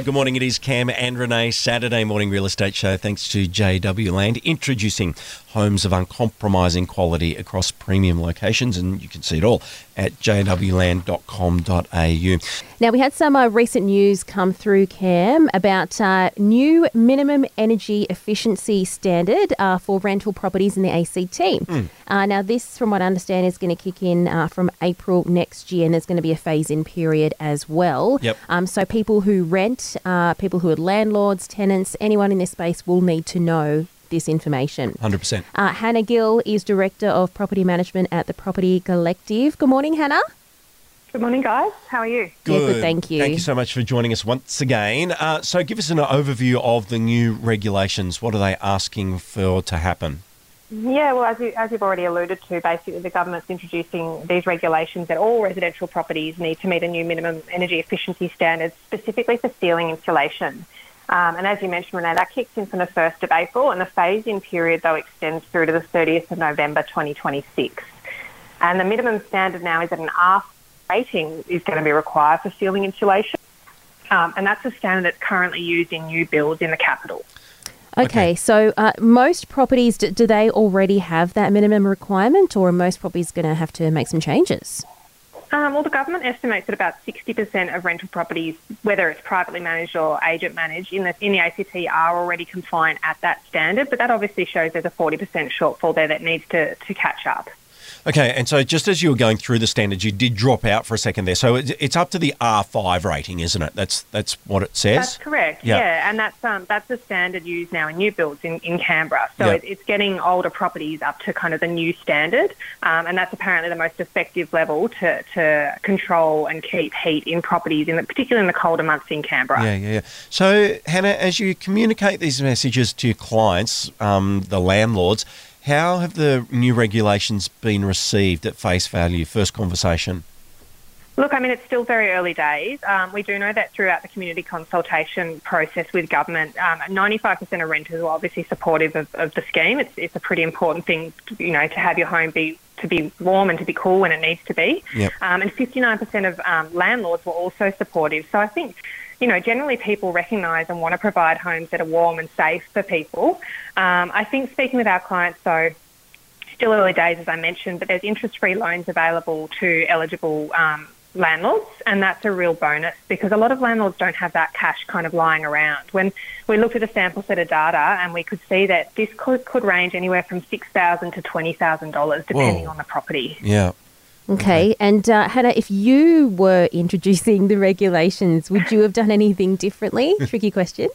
Good morning, it is Cam and Renee, Saturday morning real estate show. Thanks to JW Land, introducing homes of uncompromising quality across premium locations, and you can see it all at jwland.com.au. Now, we had some uh, recent news come through, Cam, about uh, new minimum energy efficiency standard uh, for rental properties in the ACT. Uh, now, this, from what I understand, is going to kick in uh, from April next year, and there's going to be a phase in period as well. Yep. Um, so, people who rent, uh, people who are landlords, tenants, anyone in this space will need to know this information. 100%. Uh, Hannah Gill is Director of Property Management at the Property Collective. Good morning, Hannah. Good morning, guys. How are you? Yeah, good, thank you. Thank you so much for joining us once again. Uh, so, give us an overview of the new regulations. What are they asking for to happen? Yeah, well, as, you, as you've already alluded to, basically the government's introducing these regulations that all residential properties need to meet a new minimum energy efficiency standards, specifically for ceiling insulation. Um, and as you mentioned, Renee, that kicks in from the 1st of April, and the phase-in period, though, extends through to the 30th of November 2026. And the minimum standard now is that an R rating is going to be required for ceiling insulation, um, and that's a standard that's currently used in new builds in the capital. Okay, Okay. so uh, most properties, do, do they already have that minimum requirement, or are most properties going to have to make some changes? Um, well, the government estimates that about 60% of rental properties, whether it's privately managed or agent managed, in the, in the ACT are already compliant at that standard, but that obviously shows there's a 40% shortfall there that needs to, to catch up. Okay, and so just as you were going through the standards, you did drop out for a second there. So, it's, up to the R5 rating, isn't it? That's that's what it says. That's correct, Yeah. yeah, and that's um, that's the standard used now in new builds in, in Canberra. So Yeah. it, it's getting older properties up to kind of the new standard, um, and that's apparently the most effective level to, to control and keep heat in properties, in the, particularly in the colder months in Canberra. Yeah, yeah, yeah. So, Hannah, as you communicate these messages to your clients, um, the landlords, how have the new regulations been received at face value? First conversation. Look, I mean, it's still very early days. Um, we do know that throughout the community consultation process with government, um, 95% of renters are obviously supportive of, of the scheme. It's, it's a pretty important thing, you know, to have your home be to be warm and to be cool when it needs to be. Yep. Um, and 59% of um, landlords were also supportive. So I think, you know, generally people recognise and want to provide homes that are warm and safe for people. Um, I think speaking with our clients, though, still early days, as I mentioned, but there's interest-free loans available to eligible um, landlords, and that's a real bonus because a lot of landlords don't have that cash kind of lying around. When we looked at a sample set of data, and we could see that this could, could range anywhere from six thousand to twenty thousand dollars, depending Whoa. on the property. Yeah. Okay, and uh, Hannah, if you were introducing the regulations, would you have done anything differently? Tricky question.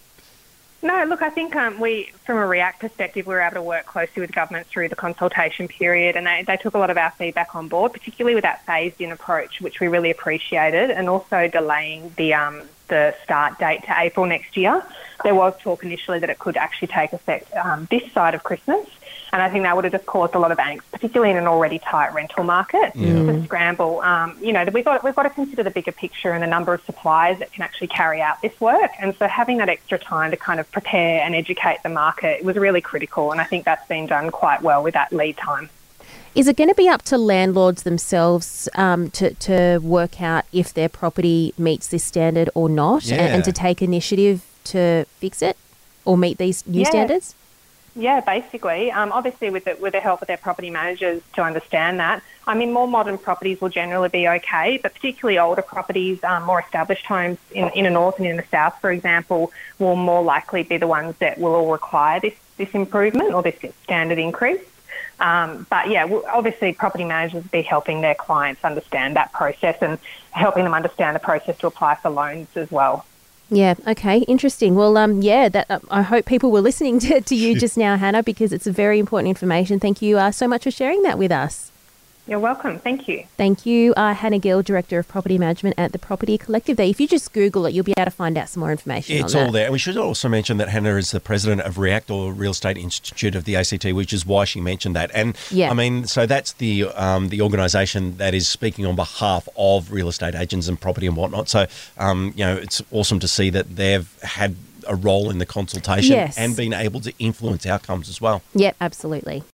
No, look, I think um, we, from a REIACT perspective, we were able to work closely with government through the consultation period, and they, they took a lot of our feedback on board, particularly with that phased-in approach, which we really appreciated, and also delaying the um, the start date to April next year. There was talk initially that it could actually take effect um, this side of Christmas, and I think that would have just caused a lot of angst, particularly in an already tight rental market. To scramble, um, you know, we've got we've got to consider the bigger picture and the number of suppliers that can actually carry out this work, and so having that extra time to kind of prepare and educate the market was really critical, and I think that's been done quite well with that lead time. Is it going to be up to landlords themselves um, to, to work out if their property meets this standard or not and, and to take initiative to fix it or meet these new Yeah. standards? Yeah, basically. Um, obviously, with the, with the help of their property managers to understand that. I mean, more modern properties will generally be okay, but particularly older properties, um, more established homes in, in the north and in the south, for example, will more likely be the ones that will all require this, this improvement or this standard increase. Um, but yeah, obviously, property managers will be helping their clients understand that process and helping them understand the process to apply for loans as well. Yeah. Okay. Interesting. Well, um, yeah. That uh, I hope people were listening to, to you just now, Hannah, because it's very important information. Thank you uh, so much for sharing that with us. You're welcome. Thank you. Thank you, uh, Hannah Gill, Director of Property Management at the Property Collective. There, if you just Google it, you'll be able to find out some more information. It's on all that. there. We should also mention that Hannah is the president of REIACT or Real Estate Institute of the ACT, which is why she mentioned that. And Yeah. I mean, so that's the um, the organisation that is speaking on behalf of real estate agents and property and whatnot. So, um, you know, it's awesome to see that they've had a role in the consultation Yes. and been able to influence outcomes as well. Yep, absolutely.